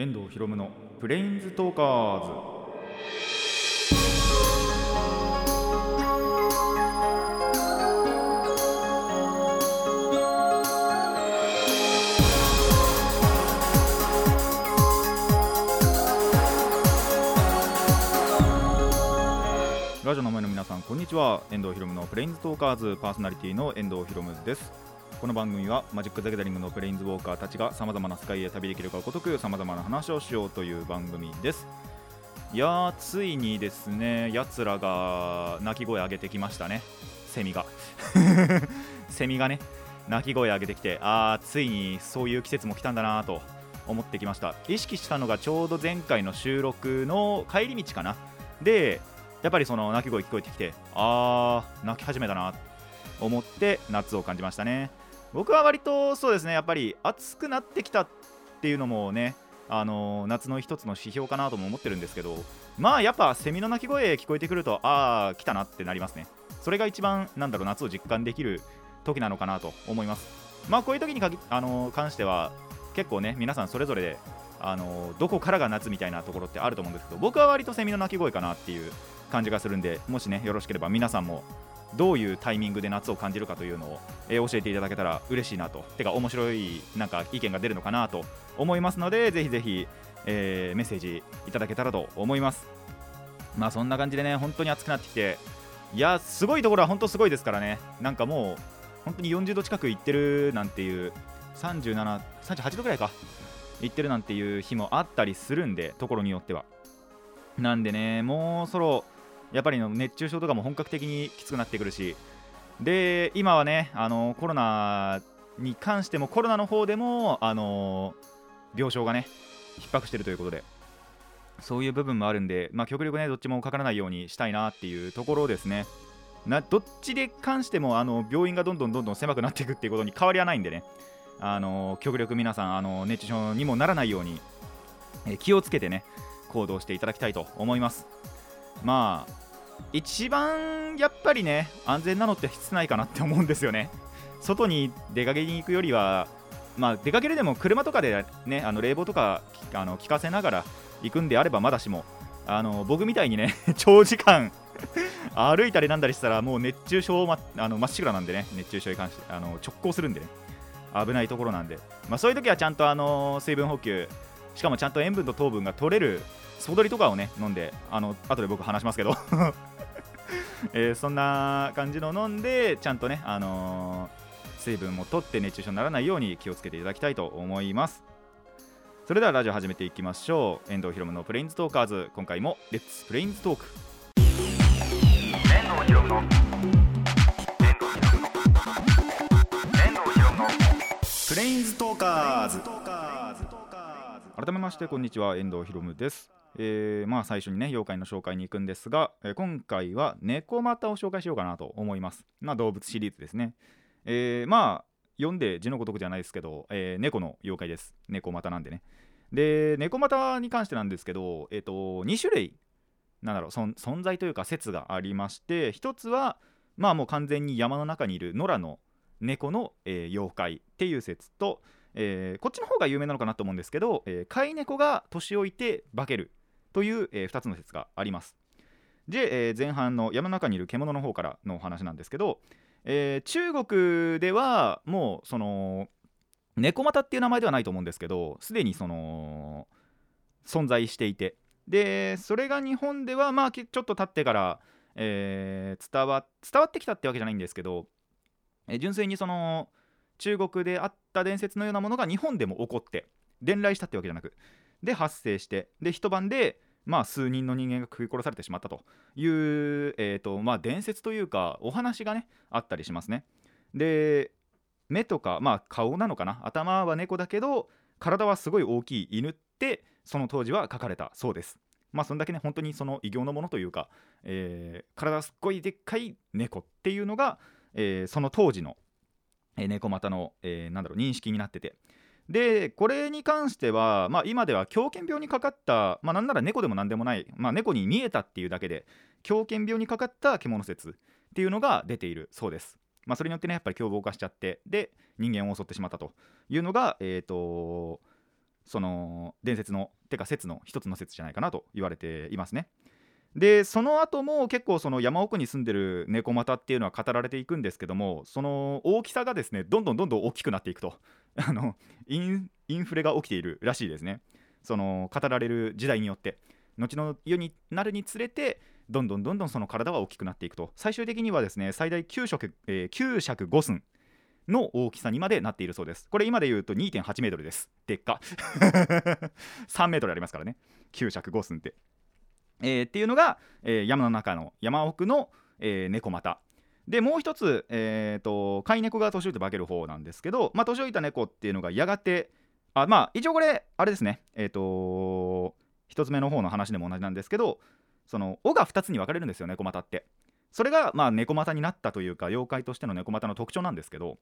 遠藤博夢のプレインズトーカーズ。ラジオの前の皆さんこんにちは。遠藤博夢のプレインズトーカーズパーソナリティの遠藤博夢です。この番組はマジック・ザ・ギャザリングのプレインズウォーカーたちがさまざまな世界へ旅できるかごとくさまざまな話をしようという番組です。いやーついにですねやつらが鳴き声上げてきましたね。セミが。セミがね鳴き声上げてきてあーついにそういう季節も来たんだなと思ってきました。意識したのがちょうど前回の収録の帰り道かな。でやっぱりその鳴き声聞こえてきてあー鳴き始めたなと思って夏を感じましたね。僕は割とそうですねやっぱり暑くなってきたっていうのもねあの夏の一つの指標かなとも思ってるんですけどまあやっぱセミの鳴き声聞こえてくるとああ来たなってなりますね。それが一番なんだろう夏を実感できる時なのかなと思います。まあこういう時にかあの関しては結構ね皆さんそれぞれであのどこからが夏みたいなところってあると思うんですけど僕は割とセミの鳴き声かなっていう感じがするんでもしねよろしければ皆さんもどういうタイミングで夏を感じるかというのを、えー教えていただけたら嬉しいなと。てか面白いなんか意見が出るのかなと思いますのでぜひぜひ、えーメッセージいただけたらと思います。まあそんな感じでね本当に暑くなってきていやすごいところは本当すごいですからね。なんかもう本当に40度近くいってるなんていう37、38度ぐらいかいってるなんていう日もあったりするんでところによっては。なんでねもうそろやっぱりの熱中症とかも本格的にきつくなってくるし。で今はねあのコロナに関してもコロナの方でもあの病床がね逼迫しているということで。そういう部分もあるんで、まあ、極力ねどっちもかからないようにしたいなっていうところですね。などっちで関してもあの病院がどんどんどんどん狭くなっていくっていうことに変わりはないんでね。あの極力皆さんあの熱中症にもならないように、え気をつけてね行動していただきたいと思います。まあ一番やっぱりね安全なのって室内かなって思うんですよね。外に出かけに行くよりはまあ出かけるでも車とかでねあの冷房とかあの効かせながら行くんであればまだしもあの僕みたいにね 長時間 歩いたりなんだりしたらもう熱中症まあのまっしぐらなんでね熱中症に関してあの直行するんでね。危ないところなんで、まあ、そういう時はちゃんとあの水分補給しかもちゃんと塩分と糖分が取れるソドリとかをね飲んであの後で僕話しますけど、えーそんな感じの飲んでちゃんとね、あのー水分も取って熱中症にならないように気をつけていただきたいと思います。それではラジオ始めていきましょう。遠藤ひろむのプレインズトーカーズ今回もレッツプレインズトーク。遠藤ひろむの遠藤ひろむの遠藤ひろむのプレインズトーカーズ。改めましてこんにちは遠藤ひろむです。えーまあ最初にね妖怪の紹介に行くんですが、えー今回は猫股を紹介しようかなと思います。まあ動物シリーズですね。えーまあ読んで字のごとくじゃないですけど、えー猫の妖怪です。猫股なんでね。で猫股に関してなんですけどえっ、と2種類なんだろう存在というか説がありまして一つはまあもう完全に山の中にいる野良の猫の、えー妖怪っていう説と、えーこっちの方が有名なのかなと思うんですけど、えー飼い猫が年老いて化けるという、え2つの説があります。で、えー前半の山の中にいる獣の方からのお話なんですけど、えー中国ではもうその猫股っていう名前ではないと思うんですけどすでにその存在していて。でそれが日本ではまあちょっと経ってから、えー伝わ伝わってきたってわけじゃないんですけど、えー純粋にその中国であった伝説のようなものが日本でも起こって伝来したってわけじゃなくで発生してで一晩でまあ数人の人間が食い殺されてしまったという、えーとまあ、伝説というかお話がねあったりしますね。で目とかまあ顔なのかな？頭は猫だけど体はすごい大きい犬ってその当時は書かれたそうです。まあそんだけね本当にその異形のものというか、えー体すっごいでっかい猫っていうのが、えーその当時の、えー猫股の、えーなんだろう認識になってて。でこれに関しては、まあ、今では狂犬病にかかった、まあ、なんなら猫でもなんでもない、まあ、猫に見えたっていうだけで狂犬病にかかった獣説っていうのが出ているそうです。まあ、それによってねやっぱり凶暴化しちゃってで人間を襲ってしまったというのが、えー、とその伝説のてか説の一つの説じゃないかなと言われていますね。でその後も結構その山奥に住んでる猫股っていうのは語られていくんですけどもその大きさがですねどんどんどんどん大きくなっていくと あのインフレが起きているらしいですね。その語られる時代によって。後の世になるにつれてどんどんどんどんその体は大きくなっていくと。最終的にはですね最大9尺、えー、9尺5寸の大きさにまでなっているそうです。これ今で言うと2.8メートルです。でっか。3メートルありますからね。9尺5寸って。えー、っていうのが、えー、山の中の山奥の、えー、猫股。でもう一つ、えーと、飼い猫が年老いて化ける方なんですけど、まあ、年老いた猫っていうのがやがてあまあ一応これあれですねえっ、ー、と一つ目の方の話でも同じなんですけどその尾が2つに分かれるんですよ猫股って。それがまあ猫股になったというか妖怪としての猫股の特徴なんですけど、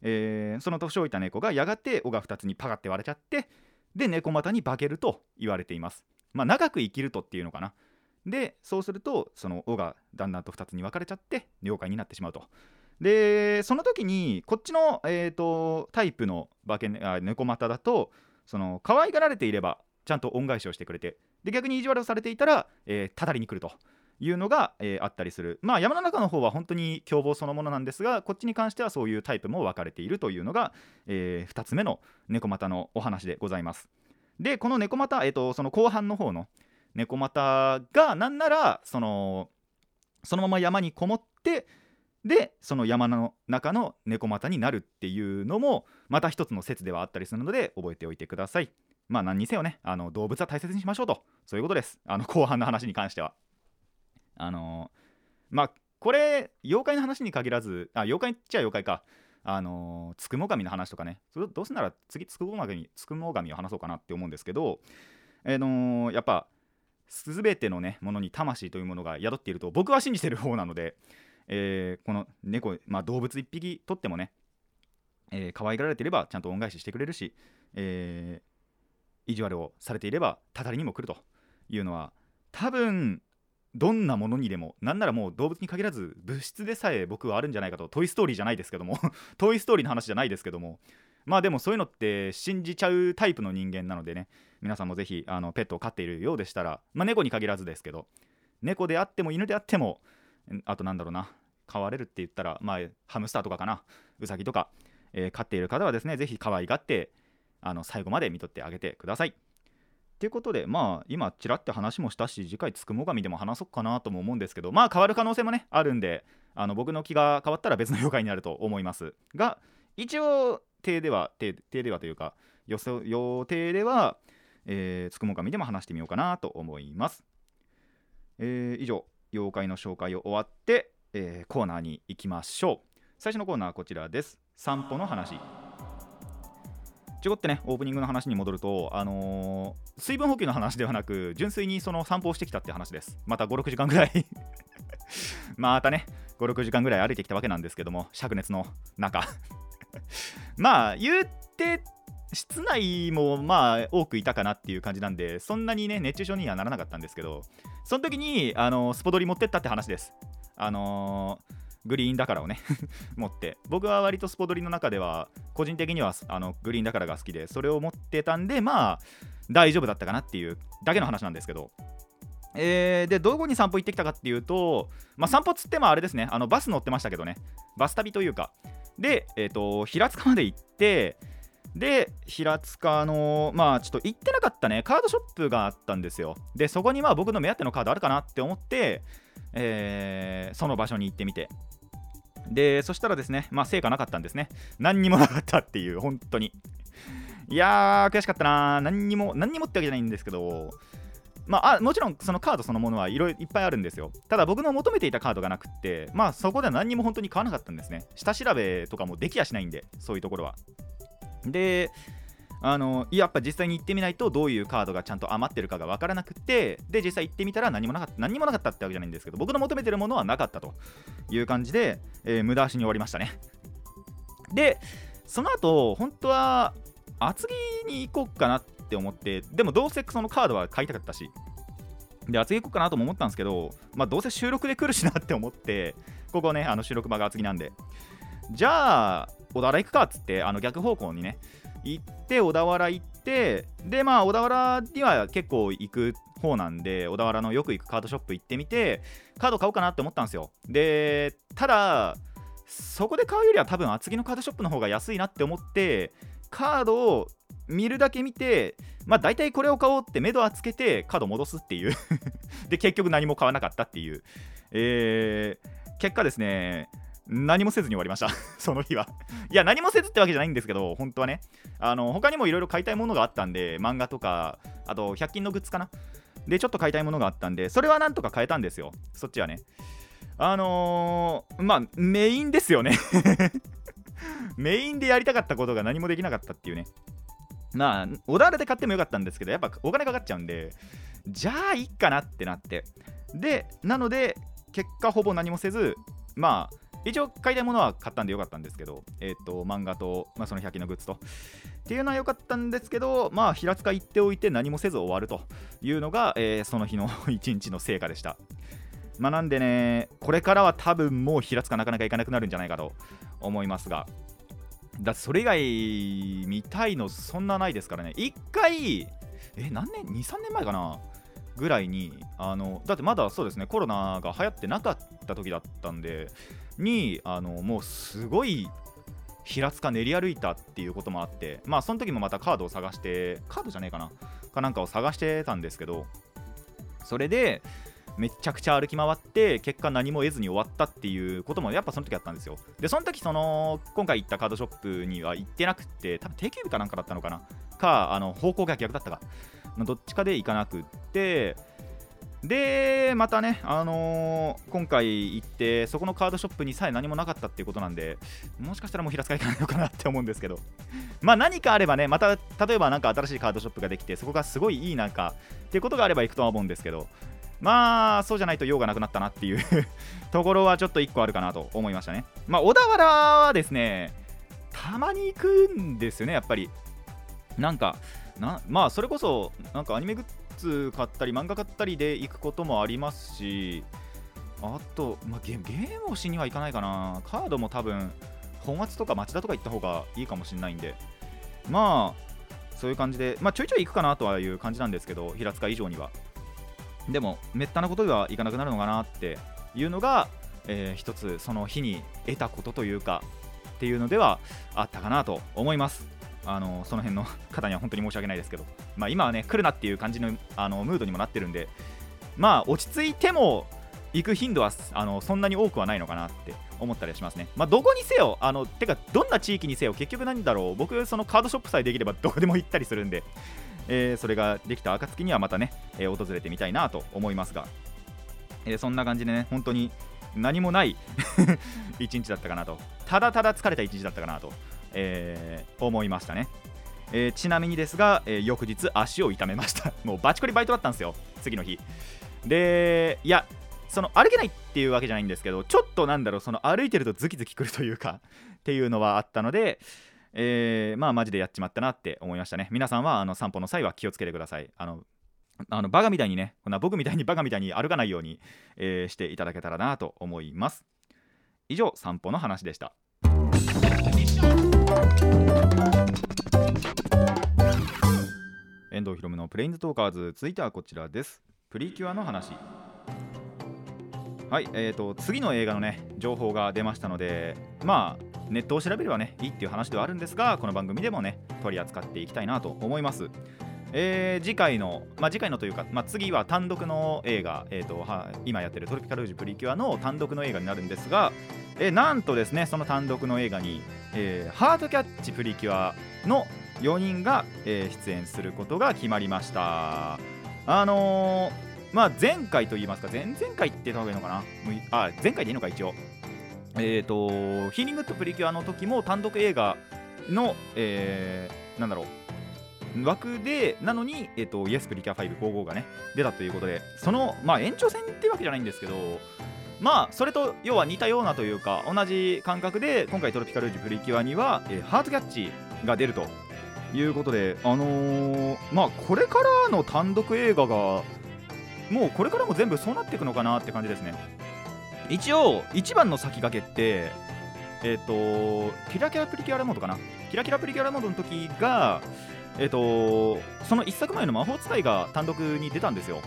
えー、その年老いた猫がやがて尾が2つにパカって割れちゃってで猫股に化けると言われています。まあ、長く生きるとっていうのかな。でそうするとその尾がだんだんと2つに分かれちゃって妖怪になってしまうと。でその時にこっちの、えーと、タイプの化け、あ猫股だとその可愛がられていればちゃんと恩返しをしてくれてで逆に意地悪をされていたら、えー、たたりに来ると。いうのが、えー、あったりする。まあ山の中の方は本当に凶暴そのものなんですがこっちに関してはそういうタイプも分かれているというのが、えー、2つ目の猫股のお話でございます。でこの猫股、えーと、その後半の方の猫股がなんならそのそのまま山にこもってでその山の中の猫股になるっていうのもまた一つの説ではあったりするので覚えておいてください。まあ何にせよねあの動物は大切にしましょうと。そういうことです。あの後半の話に関しては。あのー、まあこれ妖怪の話に限らずあ妖怪っちゃ妖怪か。あのつくも神の話とかね。どうせなら次つくも神つくも神を話そうかなって思うんですけど、えー、のー、やっぱ全てのねものに魂というものが宿っていると僕は信じてる方なので、えー、この猫、まあ、動物1匹とってもね、えー、可愛がられていればちゃんと恩返ししてくれるし、えー、意地悪をされていればたたりにも来るというのは多分どんなものにでもなんならもう動物に限らず物質でさえ僕はあるんじゃないかと。トイ・ストーリーじゃないですけども。トイ・ストーリーの話じゃないですけども。まあでもそういうのって信じちゃうタイプの人間なのでね。皆さんもぜひあのペットを飼っているようでしたらまあ猫に限らずですけど猫であっても犬であってもあとなんだろうな飼われるって言ったらまあハムスターとかかなウサギとか、えー、飼っている方はですねぜひ可愛がってあの最後まで見とってあげてください。ということで、まあ、今、ちらって話もしたし、次回、つくも神でも話そうかなとも思うんですけど、まあ、変わる可能性もね、あるんで、あの僕の気が変わったら別の妖怪になると思いますが、一応、手では、手ではというか、予想予定では、えー、つくも神でも話してみようかなと思います。えー、以上、妖怪の紹介を終わって、えー、コーナーに行きましょう。最初のコーナーはこちらです。散歩の話。ちょこってねオープニングの話に戻ると、あのー、水分補給の話ではなく純粋にその散歩をしてきたって話ですまた56時間ぐらい またね56時間ぐらい歩いてきたわけなんですけども灼熱の中 まあ言って室内もまあ多くいたかなっていう感じなんでそんなにね熱中症にはならなかったんですけどその時にあのスポドリ持ってったって話です。あのーグリーンだからをね 持って。僕は割とスポドリの中では個人的にはあのグリーンだからが好きでそれを持ってたんでまあ大丈夫だったかなっていうだけの話なんですけど。えー、でどこに散歩行ってきたかっていうと、まあ、散歩つってもあれですねあのバス乗ってましたけどね。バス旅というか。で、えーと、平塚まで行ってで平塚のまあちょっと行ってなかったねカードショップがあったんですよ。でそこにまあ僕の目当てのカードあるかなって思ってえー、その場所に行ってみて。でそしたらですねまあ成果なかったんですね。何にもなかったっていう本当に。いやー悔しかったな何にも何にもってわけじゃないんですけど。まあ、あもちろんそのカードそのものはいろいっぱいあるんですよ。ただ僕の求めていたカードがなくってまあそこでは何にも本当に買わなかったんですね。下調べとかもできやしないんでそういうところは。であのやっぱ実際に行ってみないとどういうカードがちゃんと余ってるかが分からなくてで実際行ってみたら何もなかった何もなかったってわけじゃないんですけど僕の求めてるものはなかったという感じで、えー、無駄足に終わりましたね。でその後本当は厚木に行こうかなっって思ってでもどうせそのカードは買いたかったし。で厚木行こうかなとも思ったんですけど、まあ、どうせ収録で来るしなって思ってここねあの収録場が厚木なんで。じゃあ小田原行くかっつってあの逆方向にね行って小田原行ってでまあ小田原には結構行く方なんで小田原のよく行くカードショップ行ってみてカード買おうかなって思ったんですよ。でただそこで買うよりは多分厚木のカードショップの方が安いなって思ってカードを見るだけ見てまあ大体これを買おうって目処はつけてカード戻すっていう。で結局何も買わなかったっていう、えー、結果ですね何もせずに終わりました。その日は。いや何もせずってわけじゃないんですけど本当はね。あの他にもいろいろ買いたいものがあったんで漫画とかあと100均のグッズかな。でちょっと買いたいものがあったんでそれはなんとか買えたんですよ。そっちはね。あのー、まあメインですよね。メインでやりたかったことが何もできなかったっていうね。まあ小田原で買ってもよかったんですけどやっぱお金かかっちゃうんでじゃあいいかなってなってでなので結果ほぼ何もせずまあ一応買いたいものは買ったんでよかったんですけど、えっ、ー、と、漫画と、まあ、その100均のグッズと。っていうのは良かったんですけど、まあ、平塚行っておいて何もせず終わるというのが、えー、その日の 一日の成果でした。まあ、なんでね、これからは多分もう平塚なかなか行かなくなるんじゃないかと思いますが、だそれ以外見たいのそんなないですからね。一回、え、何年 ?2、3年前かな？ぐらいにあのだってまだそうですねコロナが流行ってなかった時だったんでにあのもうすごい平塚練り歩いたっていうこともあってまあその時もまたカードを探してカードじゃねえかな？かなんかを探してたんですけどそれでめちゃくちゃ歩き回って結果何も得ずに終わったっていうこともやっぱその時あったんですよ。でその時その今回行ったカードショップには行ってなくて多分定休日かなんかだったのかな？かあの方向が逆だったか。どっちかで行かなくってで、またね、あのー、今回行って、そこのカードショップにさえ何もなかったっていうことなんで、もしかしたらもう平塚行かないのかなって思うんですけど、まあ何かあればね、また例えばなんか新しいカードショップができて、そこがすごいいいなんかっていうことがあれば行くとは思うんですけど、まあそうじゃないと用がなくなったなっていう ところはちょっと1個あるかなと思いましたね。まあ小田原はですね、たまに行くんですよね、やっぱり。なんか、なまあそれこそなんかアニメグッズ買ったり漫画買ったりで行くこともありますしあと、まあ、ゲゲームをしには行かないかなカードも多分本厚とか町田とか行った方がいいかもしれないんでまあそういう感じで、まあ、ちょいちょい行くかなとはいう感じなんですけど平塚以上にはでもめったなことでは行かなくなるのかなっていうのが、えー、一つその日に得たことというかっていうのではあったかなと思います。あのその辺の方には本当に申し訳ないですけど、まあ、今はね、来るなっていう感じのあのムードにもなってるんで、まあ、落ち着いても行く頻度はあのそんなに多くはないのかなって思ったりしますね。まあ、どこにせよ、あのてか、どんな地域にせよ、結局何だろう、僕、そのカードショップさえできればどこでも行ったりするんで、えー、それができた暁にはまたね、えー、訪れてみたいなと思いますが、えー、そんな感じでね、本当に何もない 一日だったかなと、ただただ疲れた一日だったかなとえ、思いましたね、え、ちなみにですが、え、翌日足を痛めました。もうバチコリバイトだったんですよ次の日。でいやその歩けないっていうわけじゃないんですけどちょっとなんだろうその歩いてるとズキズキくるというかっていうのはあったのでえー、まあマジでやっちまったなって思いましたね。皆さんはあの散歩の際は気をつけてください。あのあのバカみたいにねこんな僕みたいにバカみたいに歩かないように、えー、していただけたらなと思います。以上散歩の話でした。遠藤ひろむのプレインズトーカーズ。続いてはこちらです。プリキュアの話。はいえーと、次の映画のね情報が出ましたのでまあネットを調べればねいいっていう話ではあるんですがこの番組でもね取り扱っていきたいなと思います。えー、次回の、まあ、次回のというか、まあ、次は単独の映画、えーとは今やってるトロピカルージュプリキュアの単独の映画になるんですが、えー、なんとですねその単独の映画に、えー、ハートキャッチプリキュアの4人が、えー、出演することが決まりました。あのー、まあ前回と言いますか前々回って言った方がいいのかな？あ前回でいいのか一応。えっ、ー、とヒーリングとプリキュアの時も単独映画の、えー、なんだろう。枠でなのに、えーと、イエスプリキュア555がね出たということでその、まあ、延長戦ってわけじゃないんですけどまあそれと要は似たようなというか同じ感覚で今回トロピカルージュプリキュアには、えー、ハートキャッチが出るということであのー、まあこれからの単独映画がもうこれからも全部そうなっていくのかなって感じですね。一応一番の先駆けってえっ、ー、とキラキラプリキュアラモードかな。キラキラプリキュアラモードの時がえっ、とその1作前の魔法使いが単独に出たんですよ。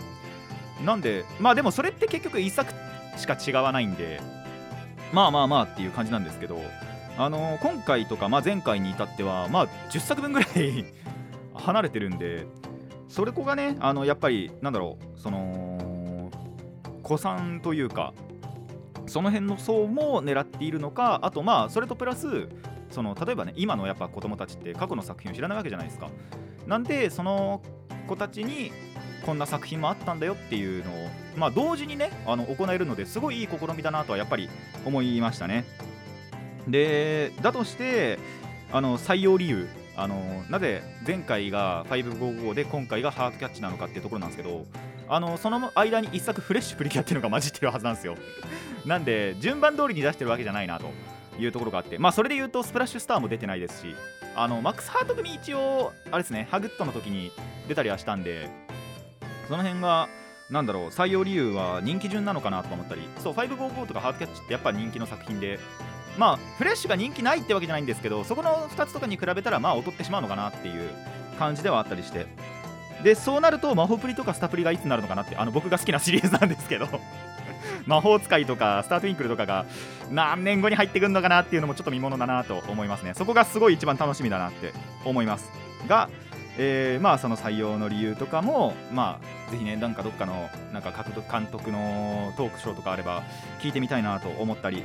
なんでまあでもそれって結局1作しか違わないんでまあまあまあっていう感じなんですけどあの今回とか、まあ、前回に至ってはまあ10作分ぐらい 離れてるんでそれこがねあのやっぱりなんだろうその古参というかその辺の層も狙っているのかあとまあそれとプラスその例えばね今のやっぱ子供たちって過去の作品を知らないわけじゃないですか。なんでその子たちにこんな作品もあったんだよっていうのをまあ同時にねあの行えるのですごいいい試みだなとはやっぱり思いましたね。でだとしてあの採用理由あのなぜ前回が555で今回がハートキャッチなのかっていうところなんですけどあのその間に一作フレッシュプリキュアっていうのが混じってるはずなんですよ。なんで順番通りに出してるわけじゃないなというところがあってまあそれで言うとスプラッシュスターも出てないですしあのマックスハート組一応あれですねハグッドの時に出たりはしたんでその辺がなんだろう採用理由は人気順なのかなと思ったりそう555とかハートキャッチってやっぱ人気の作品でまあフレッシュが人気ないってわけじゃないんですけどそこの2つとかに比べたらまあ劣ってしまうのかなっていう感じではあったりして。でそうなると魔法プリとかスタプリがいつになるのかなってあの僕が好きなシリーズなんですけど。魔法使いとかスタートウィンクルとかが何年後に入ってくるのかなっていうのもちょっと見ものだなと思いますね。そこがすごい一番楽しみだなって思います。がえーまあその採用の理由とかもまあぜひねなんかどっかのなんか監督のトークショーとかあれば聞いてみたいなと思ったり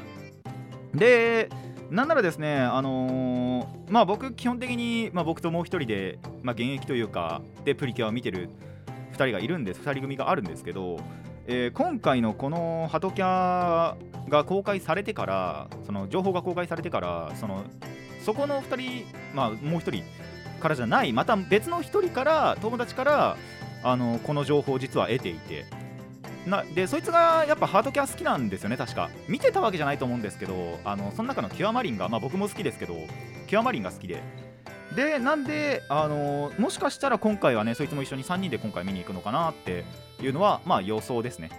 でなんならですね、あのー、まあ僕、基本的に、まあ、僕ともう一人で、まあ、現役というか、でプリキュアを見てる2人がいるんです、2人組があるんですけど、えー、今回のこのハトキャが公開されてから、その情報が公開されてから、そのそこの2人、まあ、もう1人からじゃない、また別の1人から、友達から、あのこの情報を実は得ていて、なでそいつがやっぱハートキャ好きなんですよね確か。見てたわけじゃないと思うんですけどあのその中のキュアマリンが、まあ、僕も好きですけどキュアマリンが好きで。でなんであのもしかしたら今回はねそいつも一緒に3人で今回見に行くのかなっていうのはまあ予想ですね。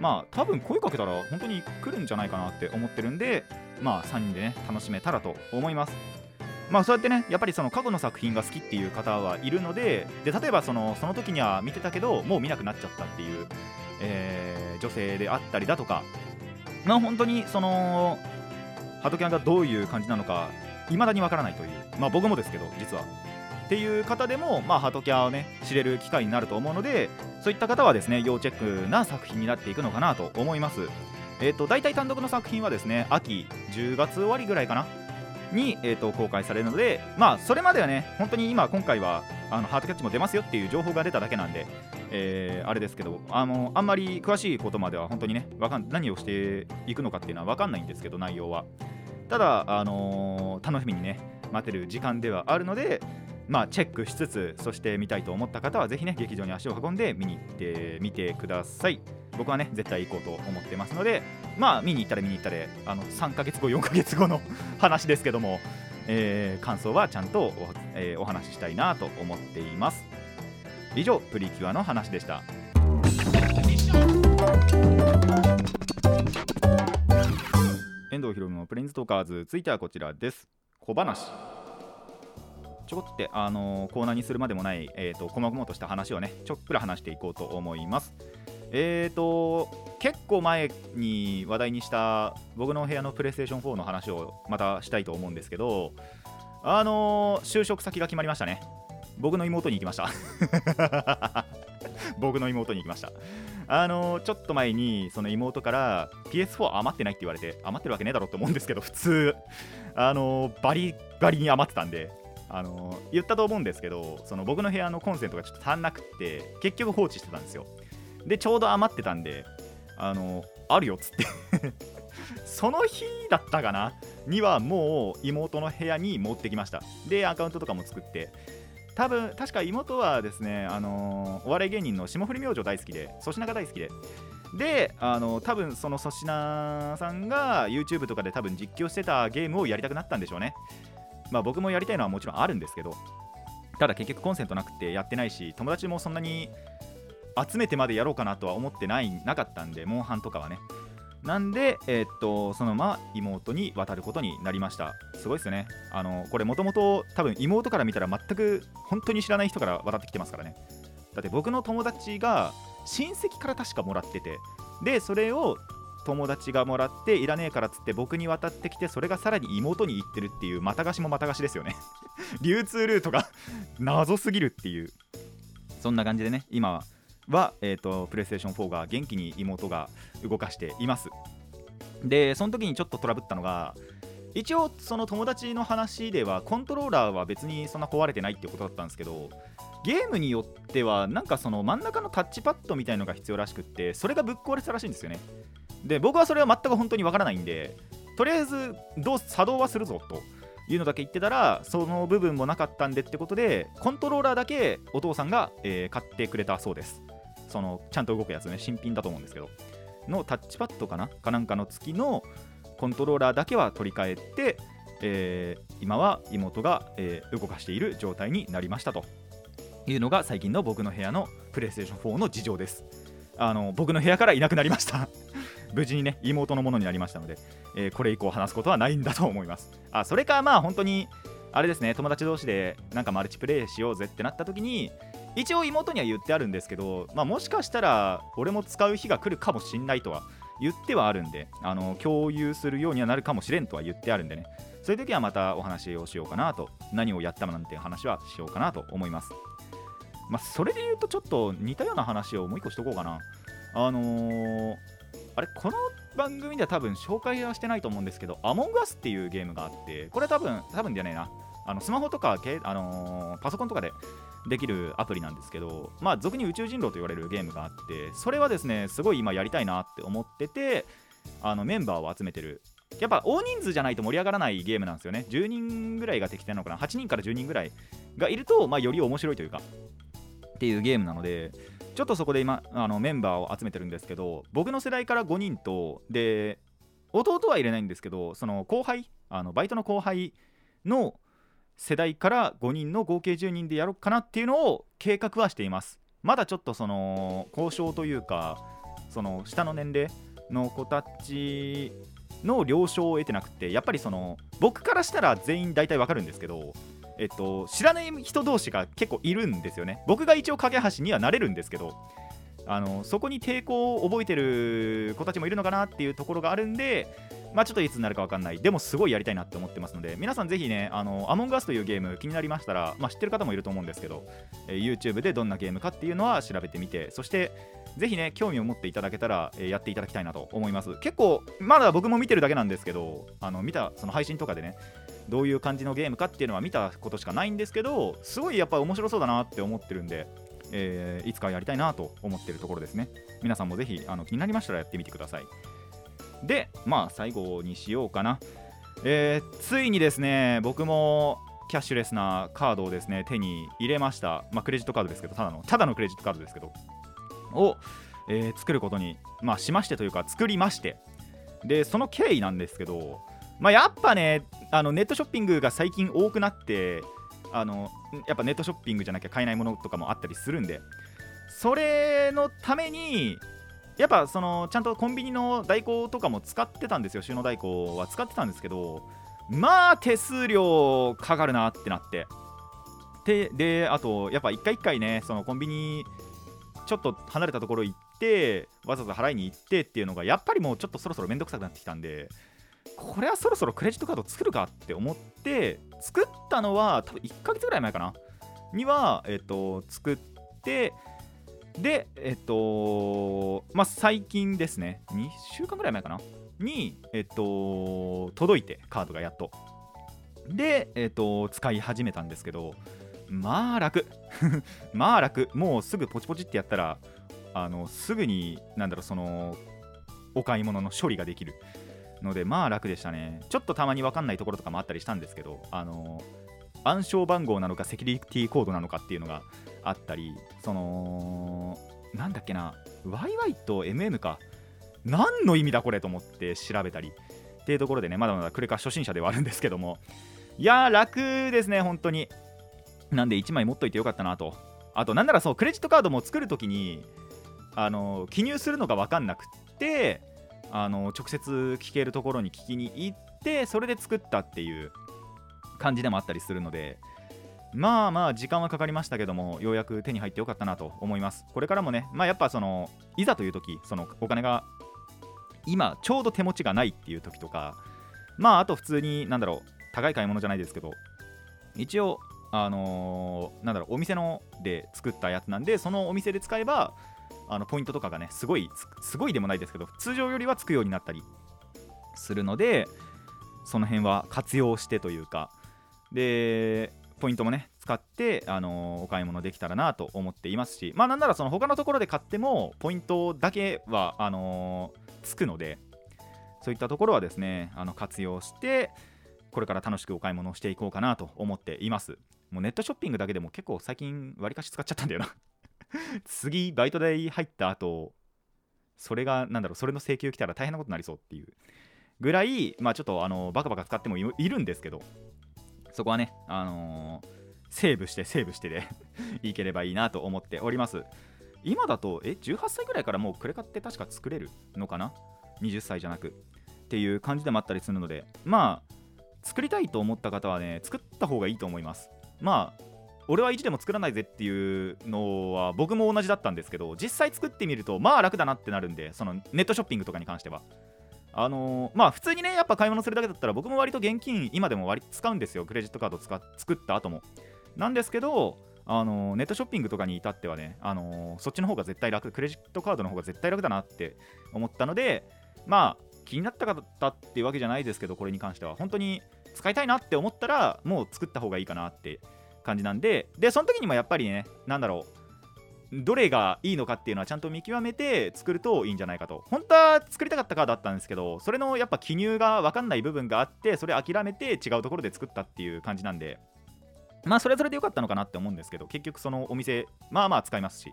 まあ多分声かけたら本当に来るんじゃないかなって思ってるんでまあ3人でね楽しめたらと思います。まあそうやってねやっぱりその過去の作品が好きっていう方はいるのでで例えばそのその時には見てたけどもう見なくなっちゃったっていうえー、女性であったりだとか、まあ、本当にそのハトキャンがどういう感じなのかいまだにわからないという、まあ、僕もですけど実は。っていう方でも、まあ、ハトキャをね知れる機会になると思うのでそういった方はですね要チェックな作品になっていくのかなと思います。えっ、ー、と大体単独の作品はですね秋10月終わりぐらいかな。に、えーと、公開されるので、まあ、それまではね、本当に今、今回はあのハートキャッチも出ますよっていう情報が出ただけなんで、えー、あれですけどあの、あんまり詳しいことまでは本当にね、わかん何をしていくのかっていうのは分かんないんですけど、内容は。ただ、あのー、楽しみにね、待てる時間ではあるので、まあ、チェックしつつ、そして見たいと思った方は、ぜひね、劇場に足を運んで見に行ってみてください。僕はね、絶対行こうと思ってますので、まあ、見に行ったら見に行ったで、あの3ヶ月後、4ヶ月後の 話ですけども、えー、感想はちゃんとお,、えー、お話ししたいなと思っています。以上、プリキュアの話でした。遠藤ひろむのプレインズトーカーズ、続いてはこちらです。小話。ちょこっとって、あのー、コーナーにするまでもない、えーと、細々とした話をねちょっくら話していこうと思いますえーと結構前に話題にした僕の部屋のプレイステーション4の話をまたしたいと思うんですけどあのー、就職先が決まりましたね。僕の妹に行きました。僕の妹に行きました。あのー、ちょっと前にその妹から PS4 余ってないって言われて余ってるわけねえだろって思うんですけど普通。あのー、バリバリに余ってたんであの言ったと思うんですけどその僕の部屋のコンセントがちょっと足んなくって結局放置してたんですよ。でちょうど余ってたんであのあるよっつって。その日だったかな？にはもう妹の部屋に持ってきました。でアカウントとかも作って。多分確か妹はですねあのお笑い芸人の霜降り明星大好きで粗品が大好きで。であの多分その粗品さんが YouTube とかで多分実況してたゲームをやりたくなったんでしょうね。まあ、僕もやりたいのはもちろんあるんですけど。ただ結局コンセントなくてやってないし友達もそんなに集めてまでやろうかなとは思ってないなかったんでモンハンとかはね。なんで、えーっとそのまま妹に渡ることになりました。すごいですね。あのこれもともと多分妹から見たら全く本当に知らない人から渡ってきてますからね。だって僕の友達が親戚から確かもらっててでそれを友達がもらっていらねえからっつって僕に渡ってきてそれがさらに妹に行ってるっていうまた貸しもまた貸しですよね。流通ルートが 謎すぎるっていう。そんな感じでね今は、はえー、とプレイステーション4が元気に妹が動かしています。でその時にちょっとトラブったのが一応その友達の話ではコントローラーは別にそんな壊れてないってことだったんですけどゲームによってはなんかその真ん中のタッチパッドみたいのが必要らしくってそれがぶっ壊れてたらしいんですよね。で僕はそれは全く本当にわからないんでとりあえずどう作動はするぞというのだけ言ってたらその部分もなかったんでってことでコントローラーだけお父さんが、えー買ってくれたそうです。そのちゃんと動くやつね。新品だと思うんですけど。のタッチパッドかな？かなんかの付きのコントローラーだけは取り替えて、えー今は妹が、えー動かしている状態になりましたと。いうのが最近の僕の部屋のプレイステーション4の事情です。あの僕の部屋からいなくなりました。無事にね妹のものになりましたので、えーこれ以降話すことはないんだと思います。あそれかまあ本当にあれですね友達同士でなんかマルチプレイしようぜってなった時に一応妹には言ってあるんですけど、まあ、もしかしたら俺も使う日が来るかもしんないとは言ってはあるんであの共有するようにはなるかもしれんとは言ってあるんでね。そういう時はまたお話をしようかなと何をやったのなんて話はしようかなと思います。まあそれで言うとちょっと似たような話をもう一個しとこうかな。あのーあれこの番組では多分紹介はしてないと思うんですけど、アモングアスっていうゲームがあって、これ多分、多分じゃねえな、あのスマホとか、あのーパソコンとかでできるアプリなんですけど、まあ、俗に宇宙人狼と言われるゲームがあって、それはですね、すごい今やりたいなって思ってて、あのメンバーを集めてる。やっぱ大人数じゃないと盛り上がらないゲームなんですよね。10人ぐらいが適正なのかな、8人から10人ぐらいがいると、まあ、より面白いというか、っていうゲームなので、ちょっとそこで今あのメンバーを集めてるんですけど僕の世代から5人とで弟は入れないんですけどその後輩あのバイトの後輩の世代から5人の合計10人でやろうかなっていうのを計画はしていますまだちょっとその交渉というかその下の年齢の子たちの了承を得てなくてやっぱりその僕からしたら全員大体わかるんですけどえっと、知らない人同士が結構いるんですよね。僕が一応架け橋にはなれるんですけど、あのそこに抵抗を覚えてる子たちもいるのかなっていうところがあるんで、まあ、ちょっといつになるか分かんない、でもすごいやりたいなって思ってますので、皆さんぜひね、あのアモンガスというゲーム気になりましたら、まあ、知ってる方もいると思うんですけど、えー YouTube でどんなゲームかっていうのは調べてみて、そしてぜひね、興味を持っていただけたら、えーやっていただきたいなと思います。結構、まだ僕も見てるだけなんですけど、あの見たその配信とかでね、どういう感じのゲームかっていうのは見たことしかないんですけどすごいやっぱ面白そうだなって思ってるんで、えーいつかやりたいなと思ってるところですね。皆さんもぜひあの気になりましたらやってみてください。でまあ最後にしようかな、えーついにですね僕もキャッシュレスなカードをですね手に入れました。まあクレジットカードですけどただのただのクレジットカードですけど。を、えー作ることに、まあ、しましてというか作りまして。でその経緯なんですけどまあ、やっぱねあのネットショッピングが最近多くなってあのやっぱネットショッピングじゃなきゃ買えないものとかもあったりするんでそれのためにやっぱそのちゃんとコンビニの代行とかも使ってたんですよ。収納代行は使ってたんですけどまあ手数料かかるなってなって。でであとやっぱ一回一回ねそのコンビニちょっと離れたところ行ってわざわざ払いに行ってっていうのがやっぱりもうちょっとそろそろめんどくさくなってきたんでこれはそろそろクレジットカード作るかって思って作ったのは多分1ヶ月ぐらい前かな。には、えっと作ってでえっとまあ最近ですね。2週間ぐらい前かな。にえっと届いてカードがやっと。でえっと使い始めたんですけどまあ楽。まあ楽。もうすぐポチポチってやったらあのすぐになんだろうそのお買い物の処理ができる。のでまあ楽でしたね。ちょっとたまに分かんないところとかもあったりしたんですけどあの暗証番号なのかセキュリティコードなのかっていうのがあったりそのなんだっけな YY と MM か。何の意味だこれと思って調べたり。っていうところでねまだまだクレカ初心者ではあるんですけども。いやー楽ですね本当に。なんで1枚持っといてよかったなと。あとなんならそうクレジットカードも作るときにあの記入するのが分かんなくってあの直接聞けるところに聞きに行ってそれで作ったっていう感じでもあったりするのでまあまあ時間はかかりましたけどもようやく手に入ってよかったなと思います。これからもねまあやっぱそのいざという時そのお金が今ちょうど手持ちがないっていう時とかまああと普通になんだろう高い買い物じゃないですけど一応あのーなんだろうお店ので作ったやつなんでそのお店で使えばあのポイントとかがねすごいすごいでもないですけど通常よりはつくようになったりするのでその辺は活用してというかでポイントもね使って、あのーお買い物できたらなと思っていますしまあなんならその他のところで買ってもポイントだけはあのーつくのでそういったところはですねあの活用してこれから楽しくお買い物をしていこうかなと思っています。もうネットショッピングだけでも結構最近割りかし使っちゃったんだよな。次バイト代入った後それがなんだろうそれの請求来たら大変なことになりそうっていうぐらいまあちょっとあのバカバカ使ってもいるんですけどそこはねあのーセーブしてセーブしてで いければいいなと思っております。今だとえ18歳ぐらいからもうクレカって確か作れるのかな？20歳じゃなく。っていう感じでもあったりするのでまあ作りたいと思った方はね作った方がいいと思います。まあ俺は意地でも作らないぜっていうのは僕も同じだったんですけど実際作ってみるとまあ楽だなってなるんでそのネットショッピングとかに関しては。あのーまあ普通にねやっぱ買い物するだけだったら僕も割と現金今でも割使うんですよ。クレジットカード使っ作った後も。なんですけどあのーネットショッピングとかに至ってはね、あのーそっちの方が絶対楽クレジットカードの方が絶対楽だなって思ったのでまあ気になった方っていうわけじゃないですけどこれに関しては。本当に使いたいなって思ったらもう作った方がいいかなって感じなんででその時にもやっぱりねなんだろうどれがいいのかっていうのはちゃんと見極めて作るといいんじゃないかと。本当は作りたかったカードあったんですけどそれのやっぱ記入が分かんない部分があってそれ諦めて違うところで作ったっていう感じなんでまあそれはそれでよかったのかなって思うんですけど結局そのお店まあまあ使いますし。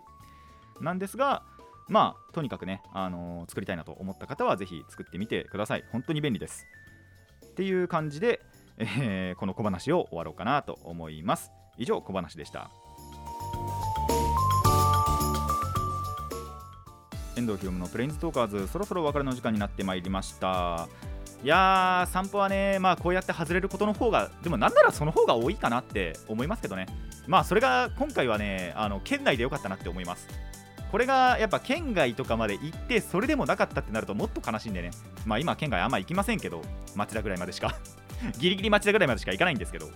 なんですがまあとにかくね、あのー作りたいなと思った方はぜひ作ってみてください。本当に便利です。っていう感じで、えーこの小話を終わろうかなと思います。以上小話でした。遠藤ひろむのプレインズトーカーズそろそろお別れの時間になってまいりました。いやー散歩はねまあこうやって外れることの方がでもなんならその方が多いかなって思いますけどね。まあそれが今回はねあの県内でよかったなって思います。これがやっぱ県外とかまで行ってそれでもなかったってなるともっと悲しいんでね。まあ今県外あんま行きませんけど町田ぐらいまでしか。ギリギリ町田ぐらいまでしか行かないんですけど。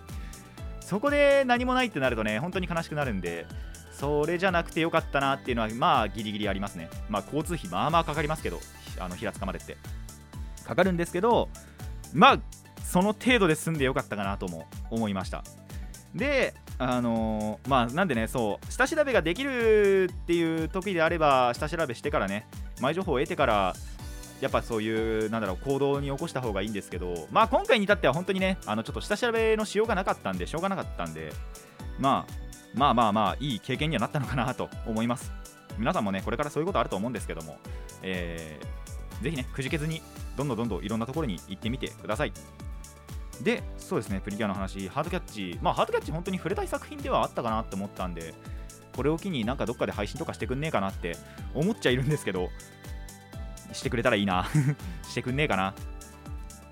そこで何もないってなるとね本当に悲しくなるんでそれじゃなくてよかったなっていうのはまあギリギリありますね。まあ交通費まあまあかかりますけどあの平塚までって。かかるんですけどまあその程度で済んでよかったかなとも思いました。であのーまあなんでねそう下調べができるっていう時であれば下調べしてからね前情報を得てからやっぱそういうなんだろう行動に起こした方がいいんですけどまあ今回に至っては本当にねあのちょっと下調べのしようがなかったんでしょうがなかったんでまあまあまあまあいい経験にはなったのかなと思います。皆さんもねこれからそういうことあると思うんですけども、えーぜひねくじけずにどんどんどんどんいろんなところに行ってみてください。でそうですねプリキュアの話ハードキャッチまあハードキャッチ本当に触れたい作品ではあったかなって思ったんでこれを機になんかどっかで配信とかしてくんねえかなって思っちゃいるんですけどしてくれたらいいな。してくんねえかな。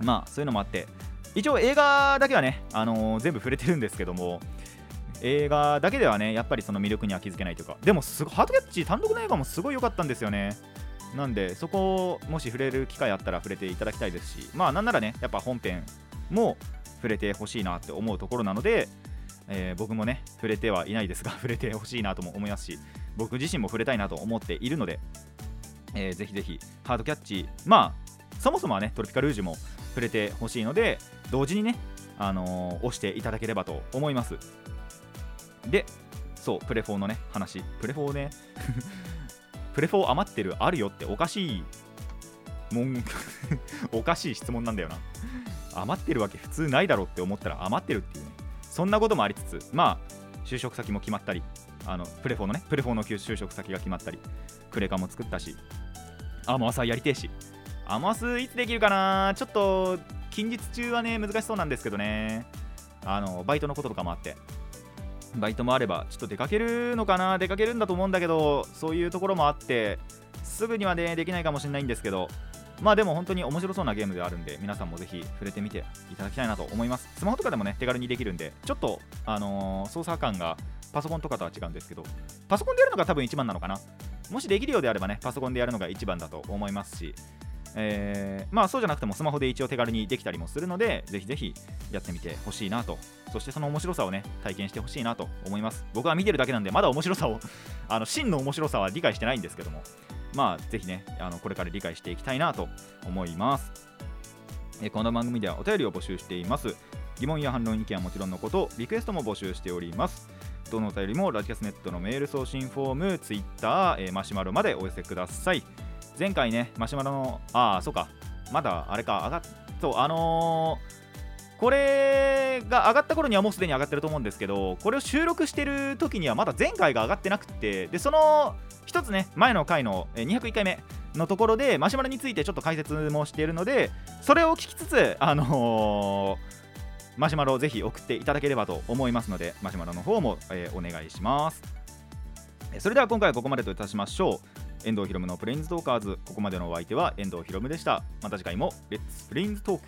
まあそういうのもあって。一応映画だけはね、あのー全部触れてるんですけども映画だけではねやっぱりその魅力には気づけないというか。でもすごハードキャッチ単独の映画もすごい良かったんですよね。なんでそこもし触れる機会あったら触れていただきたいですし。まあなんならねやっぱ本編も触れてほしいなって思うところなので、えー僕もね触れてはいないですが 触れてほしいなとも思いますし僕自身も触れたいなと思っているので、えーぜひぜひハードキャッチまあそもそもはねトロピカルージュも触れてほしいので同時にね、あのー押していただければと思います。でそうプレフォーのね話。プレフォーね プレフォー余ってるあるよっておかしいもん おかしい質問なんだよな。余ってるわけ普通ないだろって思ったら余ってるっていうね。そんなこともありつつまあ就職先も決まったりあのプレフォーのねプレフォーの就職先が決まったりクレカも作ったしアマスはやりてえし。アマスいつできるかな？ちょっと近日中はね難しそうなんですけどね。あのバイトのこととかもあって。バイトもあればちょっと出かけるのかな？出かけるんだと思うんだけどそういうところもあってすぐにはねできないかもしれないんですけど。まあでも本当に面白そうなゲームであるんで皆さんもぜひ触れてみていただきたいなと思います。スマホとかでもね手軽にできるんでちょっとあのー操作感がパソコンとかとは違うんですけどパソコンでやるのが多分一番なのかな。もしできるようであればねパソコンでやるのが一番だと思いますしえーまあそうじゃなくてもスマホで一応手軽にできたりもするのでぜひぜひやってみてほしいなと。そしてその面白さをね体験してほしいなと思います。僕は見てるだけなんでまだ面白さを あの真の面白さは理解してないんですけどもまあぜひねあのこれから理解していきたいなと思います、えーこの番組ではお便りを募集しています。疑問や反論意見はもちろんのことリクエストも募集しております。どのお便りもラジキャスネットのメール送信フォーム、ツイッター、えーマシュマロまでお寄せください。前回ねマシュマロのああそうか。まだあれか上がっそうあのーこれが上がった頃にはもうすでに上がってると思うんですけどこれを収録してる時にはまだ前回が上がってなくてでその一つね前の回の201回目のところでマシュマロについてちょっと解説もしているのでそれを聞きつつあのーマシュマロをぜひ送っていただければと思いますのでマシュマロの方も、えーお願いします。えそれでは今回はここまでといたしましょう。遠藤ひろむのプレインズトーカーズ。ここまでのお相手は遠藤ひろむでした。また次回もレッツプレインズトーク